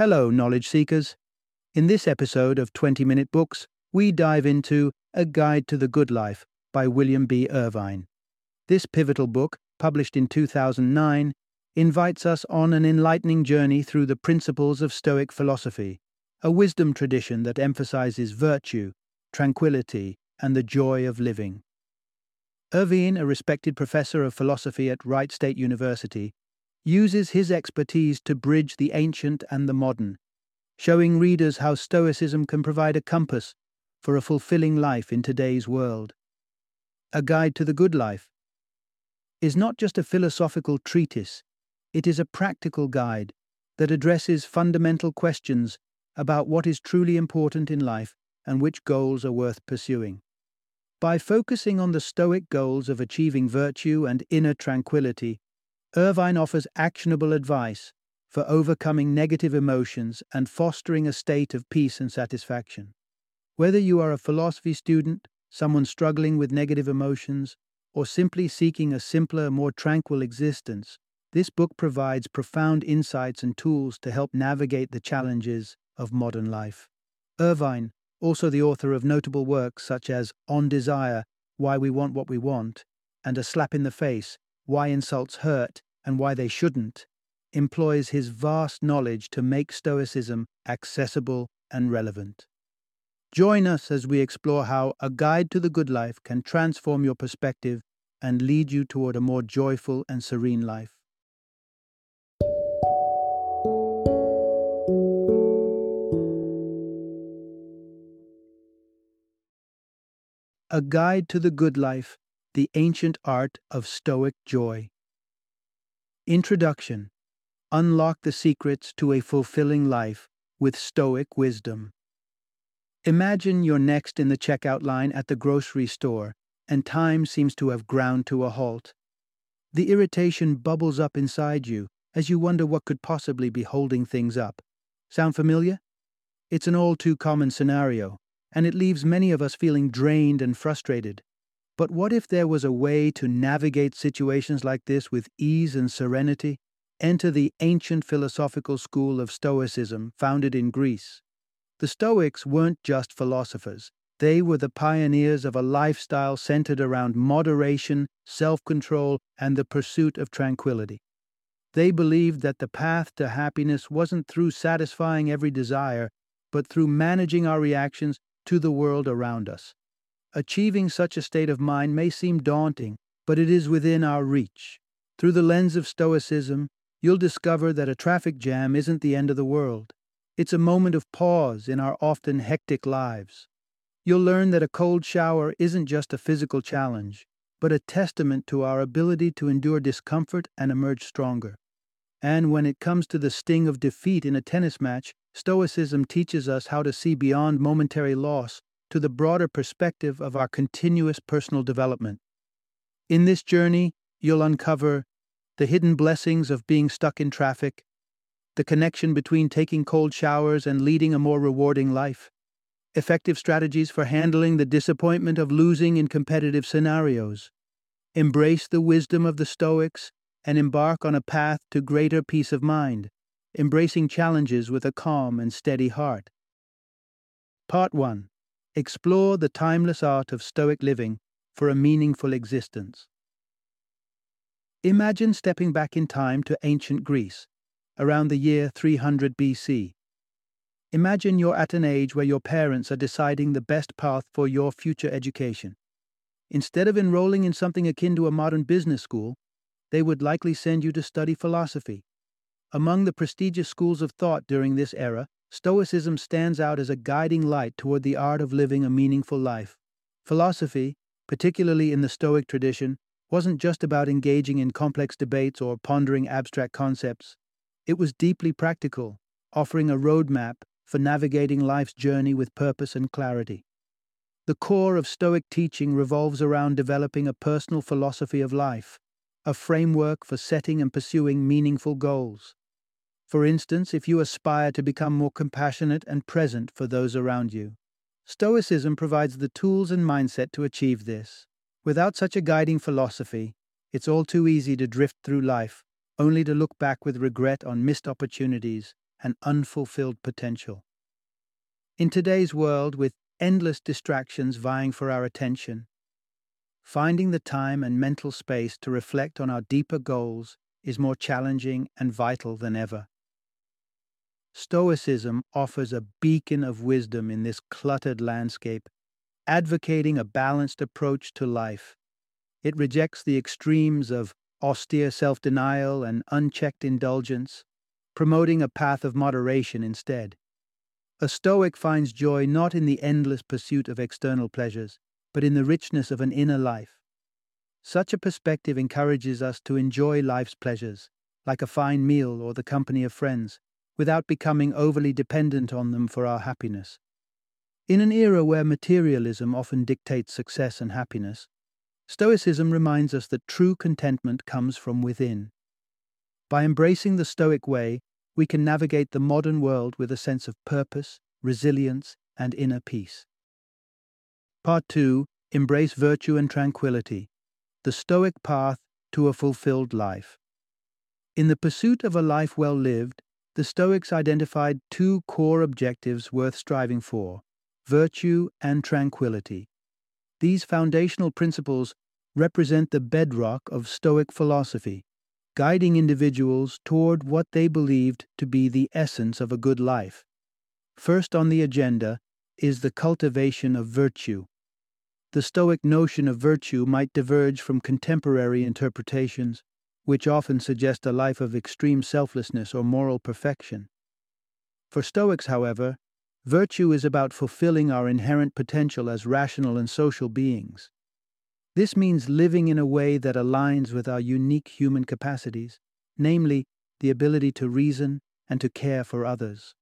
Hello, knowledge seekers. In this episode of 20 Minute Books, we dive into A Guide to the Good Life by William B. Irvine. This pivotal book, published in 2009, invites us on an enlightening journey through the principles of Stoic philosophy, a wisdom tradition that emphasizes virtue, tranquility, and the joy of living. Irvine, a respected professor of philosophy at Wright State University, uses his expertise to bridge the ancient and the modern, showing readers how Stoicism can provide a compass for a fulfilling life in today's world. A Guide to the Good Life is not just a philosophical treatise, it is a practical guide that addresses fundamental questions about what is truly important in life and which goals are worth pursuing. By focusing on the Stoic goals of achieving virtue and inner tranquility, Irvine offers actionable advice for overcoming negative emotions and fostering a state of peace and satisfaction. Whether you are a philosophy student, someone struggling with negative emotions, or simply seeking a simpler, more tranquil existence, this book provides profound insights and tools to help navigate the challenges of modern life. Irvine, also the author of notable works such as On Desire, Why We Want What We Want, and A Slap in the Face, why insults hurt and why they shouldn't, employs his vast knowledge to make Stoicism accessible and relevant. Join us as we explore how a guide to the good life can transform your perspective and lead you toward a more joyful and serene life. A Guide to the Good Life the Ancient Art of Stoic Joy. Introduction Unlock the secrets to a fulfilling life with Stoic wisdom. Imagine you're next in the checkout line at the grocery store, and time seems to have ground to a halt. The irritation bubbles up inside you as you wonder what could possibly be holding things up. Sound familiar? It's an all too common scenario, and it leaves many of us feeling drained and frustrated. But what if there was a way to navigate situations like this with ease and serenity? Enter the ancient philosophical school of Stoicism founded in Greece. The Stoics weren't just philosophers, they were the pioneers of a lifestyle centered around moderation, self control, and the pursuit of tranquility. They believed that the path to happiness wasn't through satisfying every desire, but through managing our reactions to the world around us. Achieving such a state of mind may seem daunting, but it is within our reach. Through the lens of Stoicism, you'll discover that a traffic jam isn't the end of the world. It's a moment of pause in our often hectic lives. You'll learn that a cold shower isn't just a physical challenge, but a testament to our ability to endure discomfort and emerge stronger. And when it comes to the sting of defeat in a tennis match, Stoicism teaches us how to see beyond momentary loss to the broader perspective of our continuous personal development. In this journey, you'll uncover the hidden blessings of being stuck in traffic, the connection between taking cold showers and leading a more rewarding life, effective strategies for handling the disappointment of losing in competitive scenarios, embrace the wisdom of the Stoics, and embark on a path to greater peace of mind, embracing challenges with a calm and steady heart. Part 1 Explore the timeless art of Stoic living for a meaningful existence. Imagine stepping back in time to ancient Greece, around the year 300 BC. Imagine you're at an age where your parents are deciding the best path for your future education. Instead of enrolling in something akin to a modern business school, they would likely send you to study philosophy. Among the prestigious schools of thought during this era Stoicism stands out as a guiding light toward the art of living a meaningful life. Philosophy, particularly in the Stoic tradition, wasn't just about engaging in complex debates or pondering abstract concepts. It was deeply practical, offering a roadmap for navigating life's journey with purpose and clarity. The core of Stoic teaching revolves around developing a personal philosophy of life, a framework for setting and pursuing meaningful goals. For instance, if you aspire to become more compassionate and present for those around you. Stoicism provides the tools and mindset to achieve this. Without such a guiding philosophy, it's all too easy to drift through life, only to look back with regret on missed opportunities and unfulfilled potential. In today's world, with endless distractions vying for our attention, finding the time and mental space to reflect on our deeper goals is more challenging and vital than ever. Stoicism offers a beacon of wisdom in this cluttered landscape, advocating a balanced approach to life. It rejects the extremes of austere self denial and unchecked indulgence, promoting a path of moderation instead. A Stoic finds joy not in the endless pursuit of external pleasures, but in the richness of an inner life. Such a perspective encourages us to enjoy life's pleasures, like a fine meal or the company of friends, without becoming overly dependent on them for our happiness. In an era where materialism often dictates success and happiness, Stoicism reminds us that true contentment comes from within. By embracing the Stoic way, we can navigate the modern world with a sense of purpose, resilience, and inner peace. Part 2 Embrace Virtue and Tranquility The Stoic Path to a Fulfilled Life. In the pursuit of a life well lived, the Stoics identified two core objectives worth striving for virtue and tranquility. These foundational principles represent the bedrock of Stoic philosophy, guiding individuals toward what they believed to be the essence of a good life. First on the agenda is the cultivation of virtue. The Stoic notion of virtue might diverge from contemporary interpretations, which often suggest a life of extreme selflessness or moral perfection. For Stoics, however, virtue is about fulfilling our inherent potential as rational and social beings. This means living in a way that aligns with our unique human capacities, namely, the ability to reason and to care for others.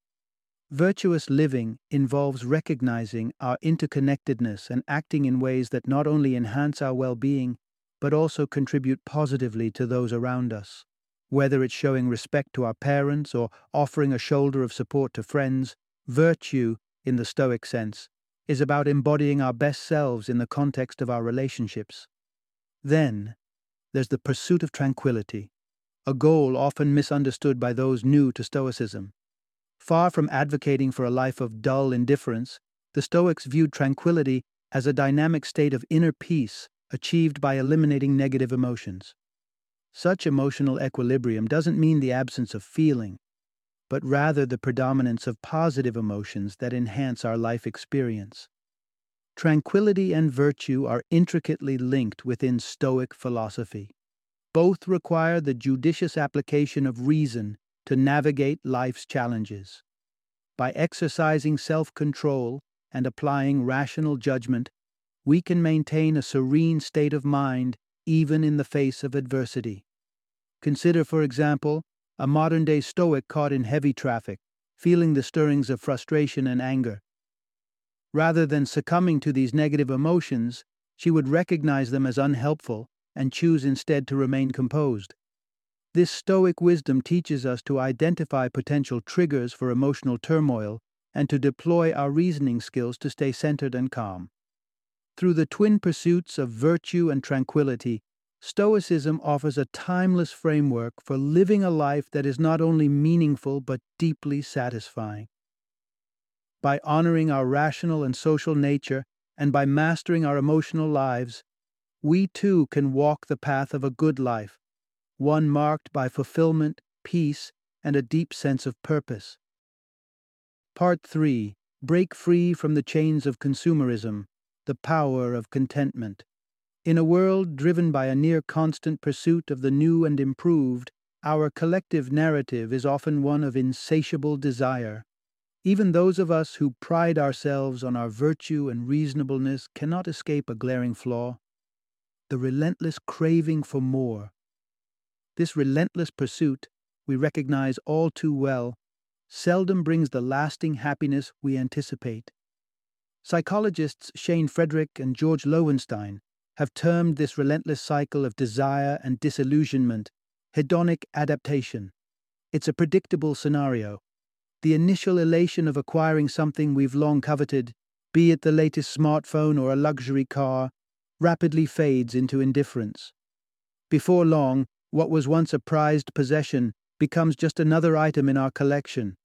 Virtuous living involves recognizing our interconnectedness and acting in ways that not only enhance our well being, but also contribute positively to those around us. Whether it's showing respect to our parents or offering a shoulder of support to friends, virtue, in the Stoic sense, is about embodying our best selves in the context of our relationships. Then, there's the pursuit of tranquility, a goal often misunderstood by those new to Stoicism. Far from advocating for a life of dull indifference, the Stoics viewed tranquility as a dynamic state of inner peace achieved by eliminating negative emotions. Such emotional equilibrium doesn't mean the absence of feeling, but rather the predominance of positive emotions that enhance our life experience. Tranquility and virtue are intricately linked within Stoic philosophy. Both require the judicious application of reason to navigate life's challenges. By exercising self control and applying rational judgment, we can maintain a serene state of mind even in the face of adversity. Consider, for example, a modern day Stoic caught in heavy traffic, feeling the stirrings of frustration and anger. Rather than succumbing to these negative emotions, she would recognize them as unhelpful and choose instead to remain composed. This Stoic wisdom teaches us to identify potential triggers for emotional turmoil and to deploy our reasoning skills to stay centered and calm. Through the twin pursuits of virtue and tranquility, Stoicism offers a timeless framework for living a life that is not only meaningful but deeply satisfying. By honoring our rational and social nature and by mastering our emotional lives, we too can walk the path of a good life, one marked by fulfillment, peace, and a deep sense of purpose. Part 3 Break Free from the Chains of Consumerism The Power of Contentment. In a world driven by a near constant pursuit of the new and improved, our collective narrative is often one of insatiable desire. Even those of us who pride ourselves on our virtue and reasonableness cannot escape a glaring flaw the relentless craving for more. This relentless pursuit, we recognize all too well, seldom brings the lasting happiness we anticipate. Psychologists Shane Frederick and George Loewenstein have termed this relentless cycle of desire and disillusionment hedonic adaptation. It's a predictable scenario. The initial elation of acquiring something we've long coveted, be it the latest smartphone or a luxury car, rapidly fades into indifference. Before long, what was once a prized possession becomes just another item in our collection,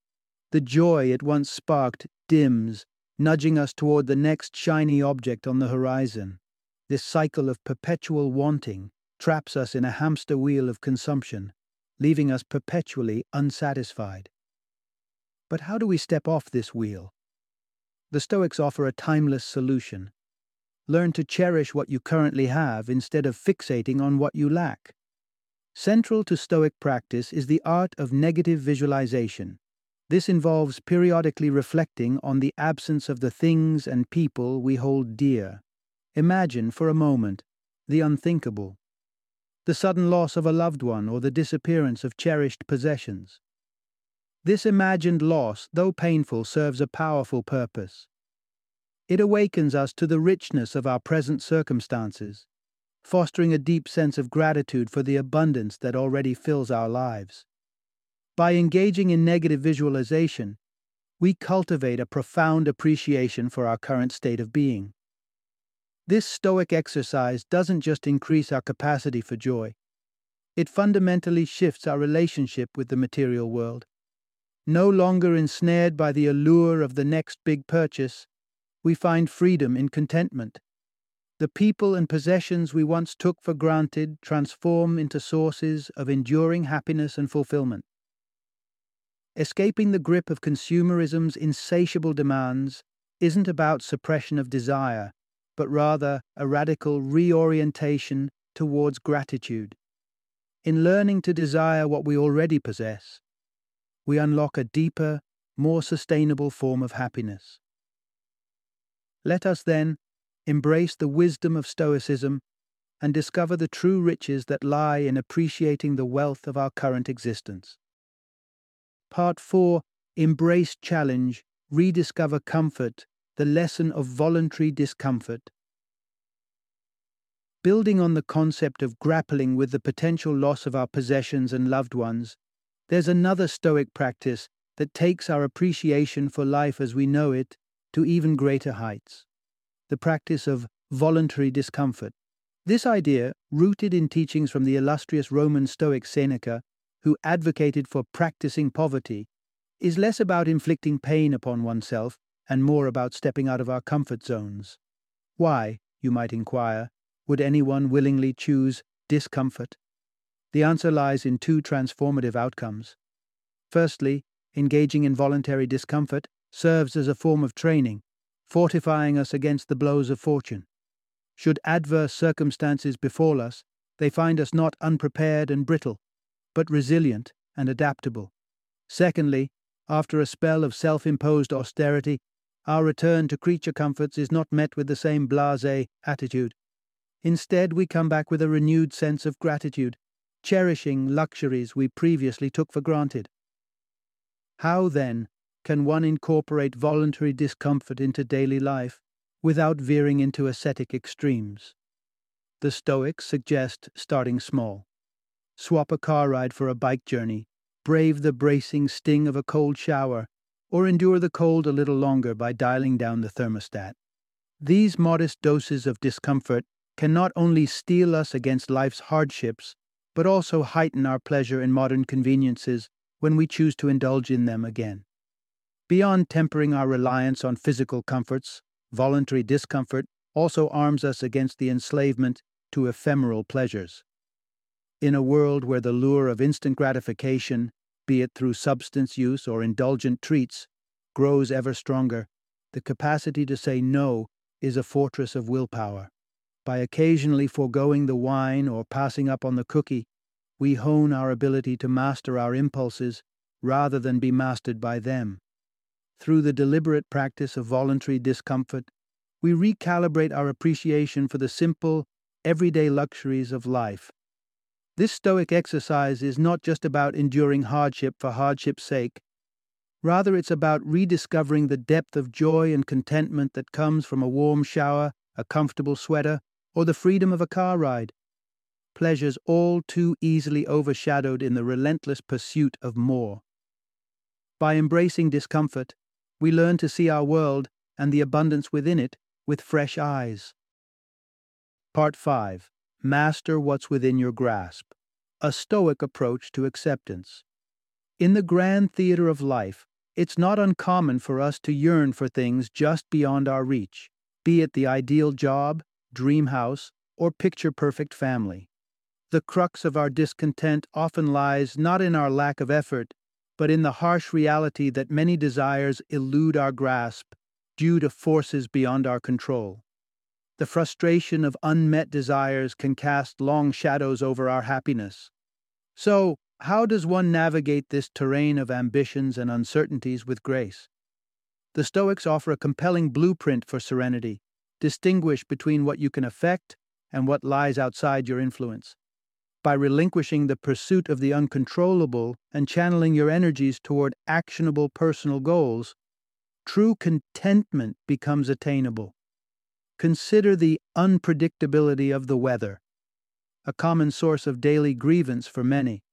The joy it once sparked dims, nudging us toward the next shiny object on the horizon. This cycle of perpetual wanting traps us in a hamster wheel of consumption, leaving us perpetually unsatisfied. But how do we step off this wheel? The Stoics offer a timeless solution. Learn to cherish what you currently have instead of fixating on what you lack. Central to Stoic practice is the art of negative visualization. This involves periodically reflecting on the absence of the things and people we hold dear. Imagine, for a moment, the unthinkable the sudden loss of a loved one or the disappearance of cherished possessions. This imagined loss, though painful, serves a powerful purpose. It awakens us to the richness of our present circumstances, fostering a deep sense of gratitude for the abundance that already fills our lives. By engaging in negative visualization, we cultivate a profound appreciation for our current state of being. This Stoic exercise doesn't just increase our capacity for joy, it fundamentally shifts our relationship with the material world. No longer ensnared by the allure of the next big purchase, we find freedom in contentment. The people and possessions we once took for granted transform into sources of enduring happiness and fulfillment. Escaping the grip of consumerism's insatiable demands isn't about suppression of desire, but rather a radical reorientation towards gratitude. In learning to desire what we already possess, we unlock a deeper, more sustainable form of happiness. Let us then embrace the wisdom of Stoicism and discover the true riches that lie in appreciating the wealth of our current existence. Part 4 Embrace Challenge, Rediscover Comfort the lesson of voluntary discomfort. Building on the concept of grappling with the potential loss of our possessions and loved ones, there's another Stoic practice that takes our appreciation for life as we know it to even greater heights the practice of voluntary discomfort. This idea, rooted in teachings from the illustrious Roman Stoic Seneca, who advocated for practicing poverty, is less about inflicting pain upon oneself and more about stepping out of our comfort zones. Why, you might inquire, would anyone willingly choose discomfort? The answer lies in two transformative outcomes. Firstly, engaging in voluntary discomfort serves as a form of training, fortifying us against the blows of fortune. Should adverse circumstances befall us, they find us not unprepared and brittle, but resilient and adaptable. Secondly, after a spell of self imposed austerity, our return to creature comforts is not met with the same blase attitude. Instead, we come back with a renewed sense of gratitude, cherishing luxuries we previously took for granted. How, then, can one incorporate voluntary discomfort into daily life without veering into ascetic extremes? The Stoics suggest starting small. Swap a car ride for a bike journey, brave the bracing sting of a cold shower, or endure the cold a little longer by dialing down the thermostat. These modest doses of discomfort can not only steel us against life's hardships, but also heighten our pleasure in modern conveniences when we choose to indulge in them again. Beyond tempering our reliance on physical comforts, voluntary discomfort also arms us against the enslavement to ephemeral pleasures. In a world where the lure of instant gratification be it through substance use or indulgent treats, grows ever stronger, the capacity to say no is a fortress of willpower. By occasionally foregoing the wine or passing up on the cookie, we hone our ability to master our impulses rather than be mastered by them. Through the deliberate practice of voluntary discomfort, we recalibrate our appreciation for the simple, everyday luxuries of life this Stoic exercise is not just about enduring hardship for hardship's sake. Rather, it's about rediscovering the depth of joy and contentment that comes from a warm shower, a comfortable sweater, or the freedom of a car ride. Pleasures all too easily overshadowed in the relentless pursuit of more. By embracing discomfort, we learn to see our world and the abundance within it with fresh eyes. Part 5 Master what's within your grasp. A Stoic approach to acceptance. In the grand theater of life, it's not uncommon for us to yearn for things just beyond our reach, be it the ideal job, dream house, or picture perfect family. The crux of our discontent often lies not in our lack of effort, but in the harsh reality that many desires elude our grasp due to forces beyond our control. The frustration of unmet desires can cast long shadows over our happiness. So, how does one navigate this terrain of ambitions and uncertainties with grace? The Stoics offer a compelling blueprint for serenity. Distinguish between what you can affect and what lies outside your influence. By relinquishing the pursuit of the uncontrollable and channeling your energies toward actionable personal goals, true contentment becomes attainable. Consider the unpredictability of the weather, a common source of daily grievance for many.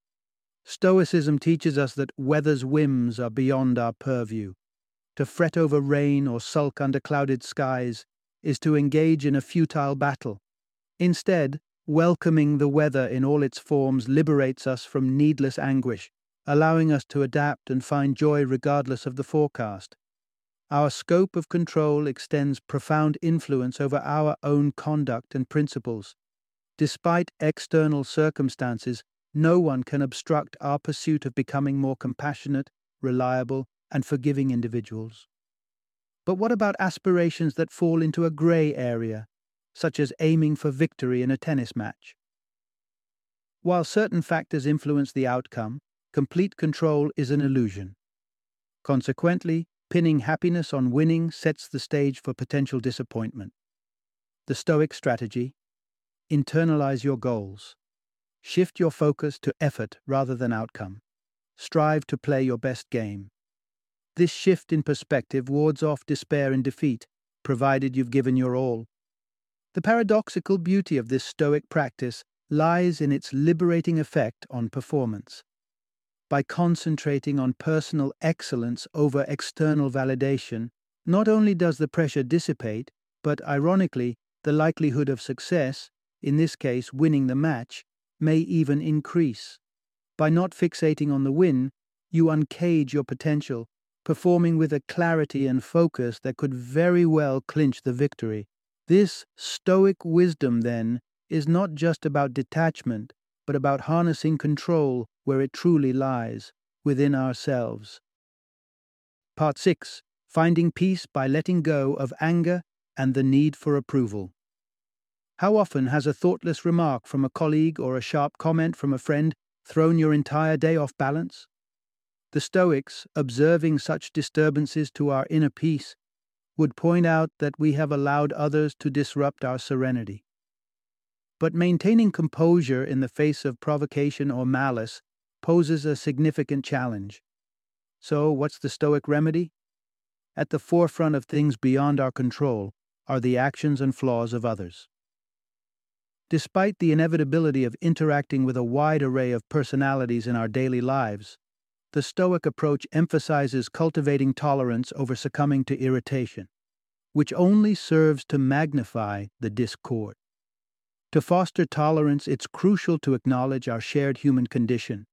Stoicism teaches us that weather's whims are beyond our purview. To fret over rain or sulk under clouded skies is to engage in a futile battle. Instead, welcoming the weather in all its forms liberates us from needless anguish, allowing us to adapt and find joy regardless of the forecast. Our scope of control extends profound influence over our own conduct and principles. Despite external circumstances, no one can obstruct our pursuit of becoming more compassionate, reliable, and forgiving individuals. But what about aspirations that fall into a grey area, such as aiming for victory in a tennis match? While certain factors influence the outcome, complete control is an illusion. Consequently, pinning happiness on winning sets the stage for potential disappointment. The Stoic strategy internalize your goals. Shift your focus to effort rather than outcome. Strive to play your best game. This shift in perspective wards off despair and defeat, provided you've given your all. The paradoxical beauty of this Stoic practice lies in its liberating effect on performance. By concentrating on personal excellence over external validation, not only does the pressure dissipate, but ironically, the likelihood of success, in this case winning the match, may even increase. By not fixating on the win, you uncage your potential, performing with a clarity and focus that could very well clinch the victory. This stoic wisdom, then, is not just about detachment, but about harnessing control where it truly lies, within ourselves. Part 6 Finding Peace by Letting Go of Anger and the Need for Approval. How often has a thoughtless remark from a colleague or a sharp comment from a friend thrown your entire day off balance? The Stoics, observing such disturbances to our inner peace, would point out that we have allowed others to disrupt our serenity. But maintaining composure in the face of provocation or malice poses a significant challenge. So, what's the Stoic remedy? At the forefront of things beyond our control are the actions and flaws of others. Despite the inevitability of interacting with a wide array of personalities in our daily lives, the Stoic approach emphasizes cultivating tolerance over succumbing to irritation, which only serves to magnify the discord. To foster tolerance, it's crucial to acknowledge our shared human condition.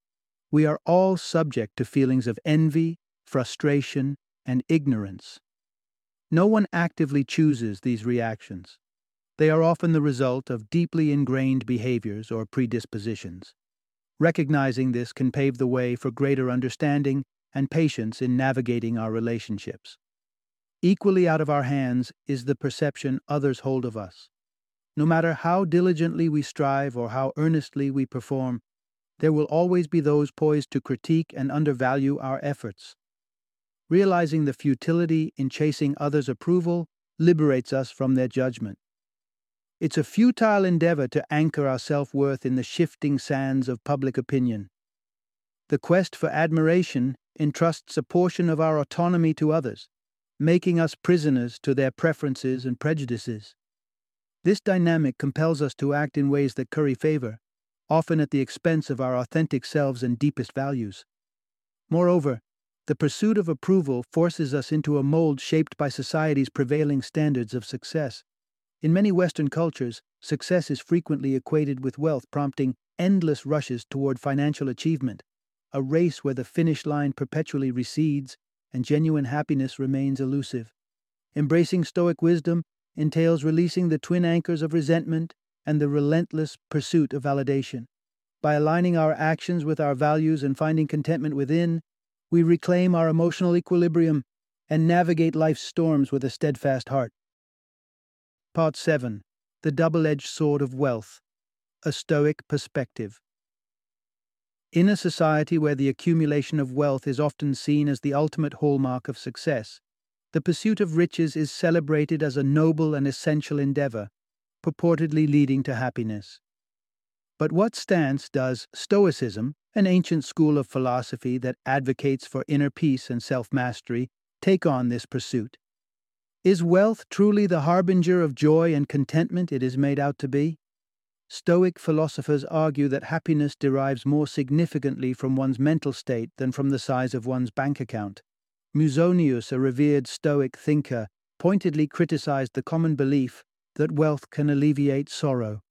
We are all subject to feelings of envy, frustration, and ignorance. No one actively chooses these reactions. They are often the result of deeply ingrained behaviors or predispositions. Recognizing this can pave the way for greater understanding and patience in navigating our relationships. Equally out of our hands is the perception others hold of us. No matter how diligently we strive or how earnestly we perform, there will always be those poised to critique and undervalue our efforts. Realizing the futility in chasing others' approval liberates us from their judgment. It's a futile endeavor to anchor our self worth in the shifting sands of public opinion. The quest for admiration entrusts a portion of our autonomy to others, making us prisoners to their preferences and prejudices. This dynamic compels us to act in ways that curry favor, often at the expense of our authentic selves and deepest values. Moreover, the pursuit of approval forces us into a mold shaped by society's prevailing standards of success. In many Western cultures, success is frequently equated with wealth, prompting endless rushes toward financial achievement, a race where the finish line perpetually recedes and genuine happiness remains elusive. Embracing Stoic wisdom entails releasing the twin anchors of resentment and the relentless pursuit of validation. By aligning our actions with our values and finding contentment within, we reclaim our emotional equilibrium and navigate life's storms with a steadfast heart. Part 7 The Double Edged Sword of Wealth A Stoic Perspective. In a society where the accumulation of wealth is often seen as the ultimate hallmark of success, the pursuit of riches is celebrated as a noble and essential endeavor, purportedly leading to happiness. But what stance does Stoicism, an ancient school of philosophy that advocates for inner peace and self mastery, take on this pursuit? Is wealth truly the harbinger of joy and contentment it is made out to be? Stoic philosophers argue that happiness derives more significantly from one's mental state than from the size of one's bank account. Musonius, a revered Stoic thinker, pointedly criticized the common belief that wealth can alleviate sorrow.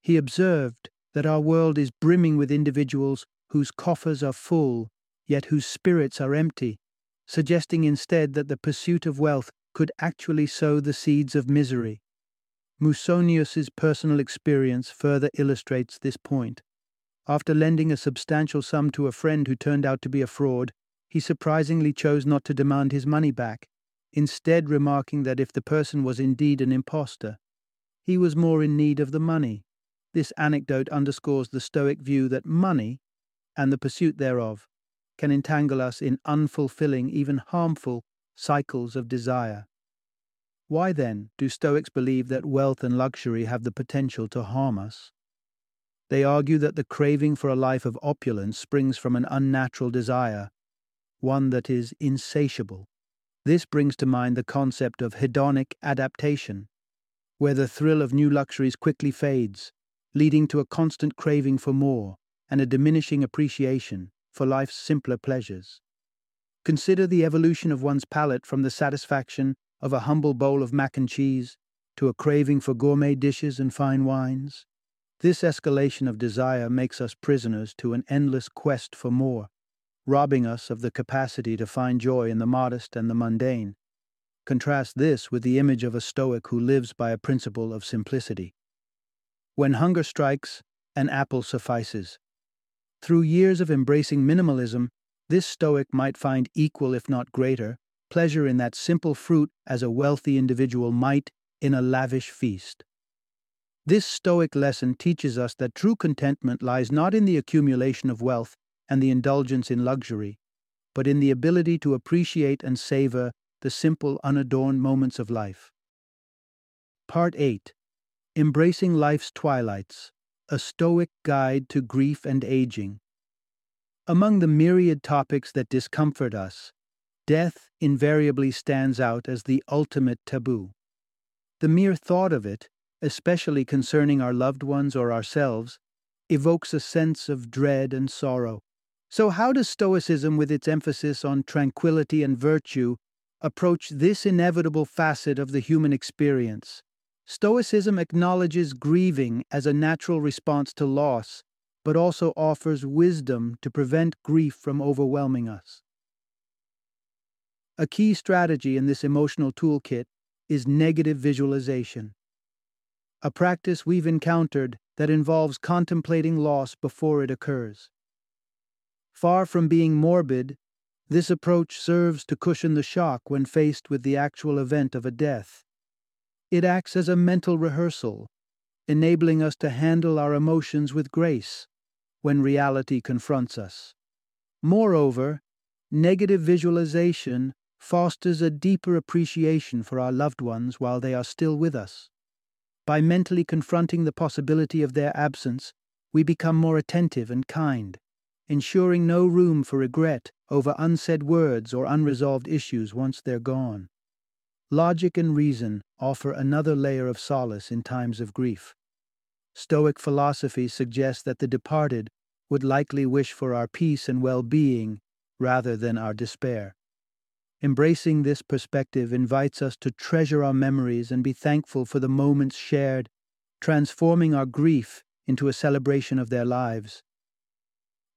He observed that our world is brimming with individuals whose coffers are full, yet whose spirits are empty, suggesting instead that the pursuit of wealth could actually sow the seeds of misery. Musonius's personal experience further illustrates this point. After lending a substantial sum to a friend who turned out to be a fraud, he surprisingly chose not to demand his money back, instead remarking that if the person was indeed an impostor, he was more in need of the money. This anecdote underscores the Stoic view that money, and the pursuit thereof, can entangle us in unfulfilling, even harmful, cycles of desire. Why then do Stoics believe that wealth and luxury have the potential to harm us? They argue that the craving for a life of opulence springs from an unnatural desire, one that is insatiable. This brings to mind the concept of hedonic adaptation, where the thrill of new luxuries quickly fades, leading to a constant craving for more and a diminishing appreciation for life's simpler pleasures. Consider the evolution of one's palate from the satisfaction of a humble bowl of mac and cheese to a craving for gourmet dishes and fine wines. This escalation of desire makes us prisoners to an endless quest for more, robbing us of the capacity to find joy in the modest and the mundane. Contrast this with the image of a Stoic who lives by a principle of simplicity. When hunger strikes, an apple suffices. Through years of embracing minimalism, this Stoic might find equal, if not greater, pleasure in that simple fruit as a wealthy individual might in a lavish feast. This Stoic lesson teaches us that true contentment lies not in the accumulation of wealth and the indulgence in luxury, but in the ability to appreciate and savor the simple, unadorned moments of life. Part 8 Embracing Life's Twilights A Stoic Guide to Grief and Aging. Among the myriad topics that discomfort us, death invariably stands out as the ultimate taboo. The mere thought of it, especially concerning our loved ones or ourselves, evokes a sense of dread and sorrow. So, how does Stoicism, with its emphasis on tranquility and virtue, approach this inevitable facet of the human experience? Stoicism acknowledges grieving as a natural response to loss, but also offers wisdom to prevent grief from overwhelming us. A key strategy in this emotional toolkit is negative visualization, a practice we've encountered that involves contemplating loss before it occurs. Far from being morbid, this approach serves to cushion the shock when faced with the actual event of a death. It acts as a mental rehearsal, enabling us to handle our emotions with grace when reality confronts us. Moreover, negative visualization fosters a deeper appreciation for our loved ones while they are still with us. By mentally confronting the possibility of their absence, we become more attentive and kind, ensuring no room for regret over unsaid words or unresolved issues once they're gone. Logic and reason offer another layer of solace in times of grief. Stoic philosophy suggests that the departed would likely wish for our peace and well being rather than our despair. Embracing this perspective invites us to treasure our memories and be thankful for the moments shared, transforming our grief into a celebration of their lives.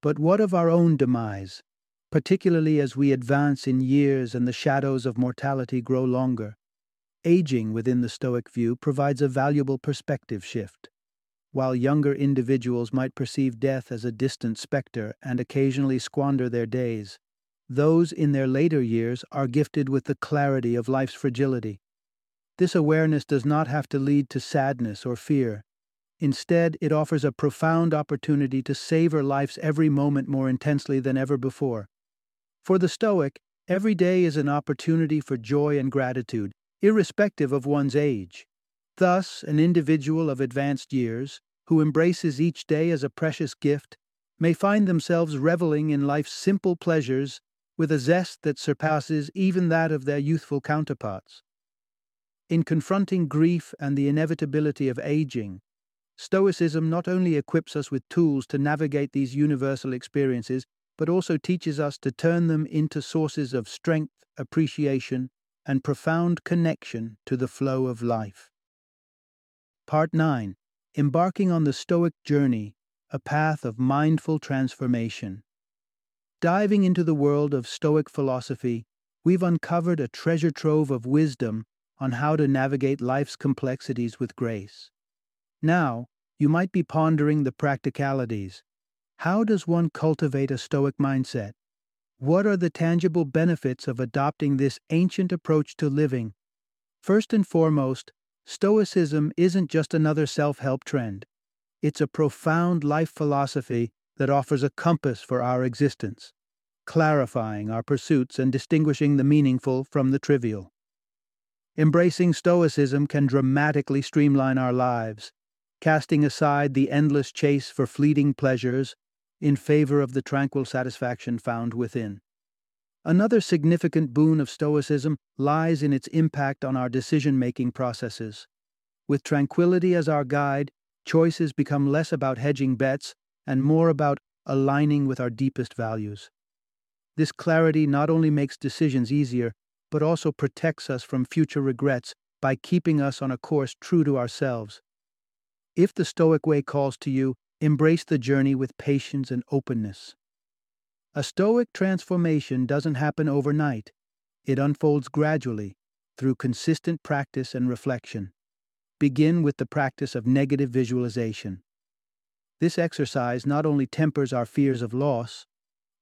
But what of our own demise? particularly as we advance in years and the shadows of mortality grow longer. Aging within the Stoic view provides a valuable perspective shift. While younger individuals might perceive death as a distant specter and occasionally squander their days, those in their later years are gifted with the clarity of life's fragility. This awareness does not have to lead to sadness or fear. Instead, it offers a profound opportunity to savor life's every moment more intensely than ever before. For the Stoic, every day is an opportunity for joy and gratitude, irrespective of one's age. Thus, an individual of advanced years, who embraces each day as a precious gift, may find themselves reveling in life's simple pleasures with a zest that surpasses even that of their youthful counterparts. In confronting grief and the inevitability of aging, Stoicism not only equips us with tools to navigate these universal experiences, but also teaches us to turn them into sources of strength, appreciation, and profound connection to the flow of life. Part 9 Embarking on the Stoic Journey, a path of mindful transformation. Diving into the world of Stoic philosophy, we've uncovered a treasure trove of wisdom on how to navigate life's complexities with grace. Now, you might be pondering the practicalities. How does one cultivate a Stoic mindset? What are the tangible benefits of adopting this ancient approach to living? First and foremost, Stoicism isn't just another self help trend. It's a profound life philosophy that offers a compass for our existence, clarifying our pursuits and distinguishing the meaningful from the trivial. Embracing Stoicism can dramatically streamline our lives, casting aside the endless chase for fleeting pleasures in favor of the tranquil satisfaction found within. Another significant boon of Stoicism lies in its impact on our decision making processes. With tranquility as our guide, choices become less about hedging bets and more about aligning with our deepest values. This clarity not only makes decisions easier, but also protects us from future regrets by keeping us on a course true to ourselves. If the Stoic way calls to you, embrace the journey with patience and openness. A Stoic transformation doesn't happen overnight, it unfolds gradually through consistent practice and reflection. Begin with the practice of negative visualization. This exercise not only tempers our fears of loss,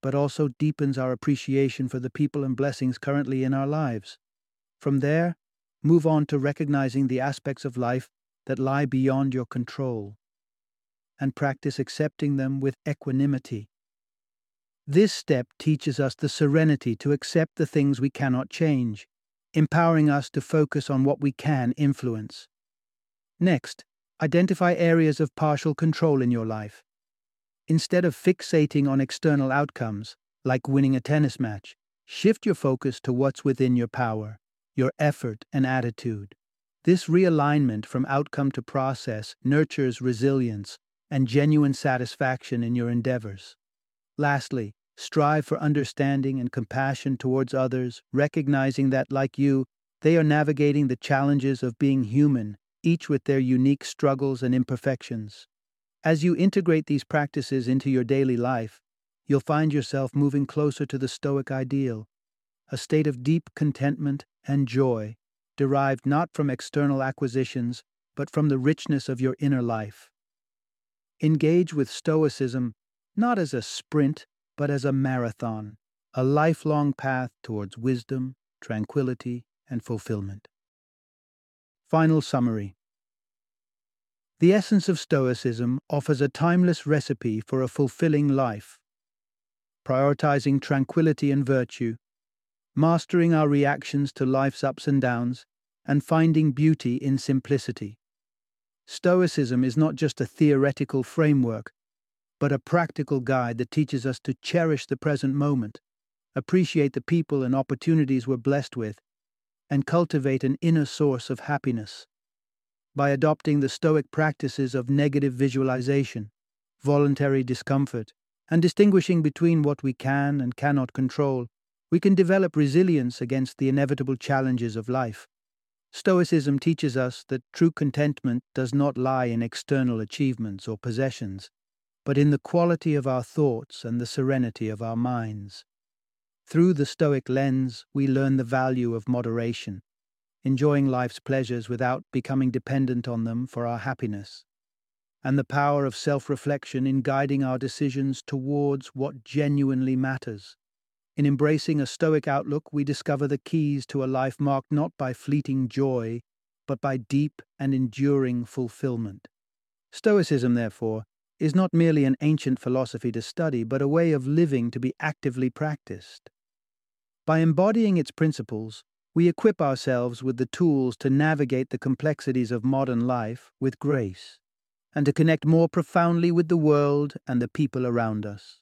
but also deepens our appreciation for the people and blessings currently in our lives. From there, move on to recognizing the aspects of life that lie beyond your control, and practice accepting them with equanimity. This step teaches us the serenity to accept the things we cannot change, empowering us to focus on what we can influence. Next, identify areas of partial control in your life. Instead of fixating on external outcomes, like winning a tennis match, shift your focus to what's within your power, your effort and attitude. This realignment from outcome to process nurtures resilience and genuine satisfaction in your endeavors. Lastly, strive for understanding and compassion towards others, recognizing that, like you, they are navigating the challenges of being human, each with their unique struggles and imperfections. As you integrate these practices into your daily life, you'll find yourself moving closer to the Stoic ideal, a state of deep contentment and joy, derived not from external acquisitions, but from the richness of your inner life. Engage with Stoicism not as a sprint, but as a marathon, a lifelong path towards wisdom, tranquility, and fulfillment. Final summary the essence of Stoicism offers a timeless recipe for a fulfilling life. Prioritizing tranquility and virtue, mastering our reactions to life's ups and downs, and finding beauty in simplicity. Stoicism is not just a theoretical framework, but a practical guide that teaches us to cherish the present moment, appreciate the people and opportunities we're blessed with, and cultivate an inner source of happiness by adopting the Stoic practices of negative visualization, voluntary discomfort, and distinguishing between what we can and cannot control, we can develop resilience against the inevitable challenges of life. Stoicism teaches us that true contentment does not lie in external achievements or possessions, but in the quality of our thoughts and the serenity of our minds. Through the Stoic lens, we learn the value of moderation, enjoying life's pleasures without becoming dependent on them for our happiness, and the power of self reflection in guiding our decisions towards what genuinely matters. In embracing a Stoic outlook, we discover the keys to a life marked not by fleeting joy, but by deep and enduring fulfillment. Stoicism, therefore, is not merely an ancient philosophy to study, but a way of living to be actively practiced. By embodying its principles, we equip ourselves with the tools to navigate the complexities of modern life with grace, and to connect more profoundly with the world and the people around us.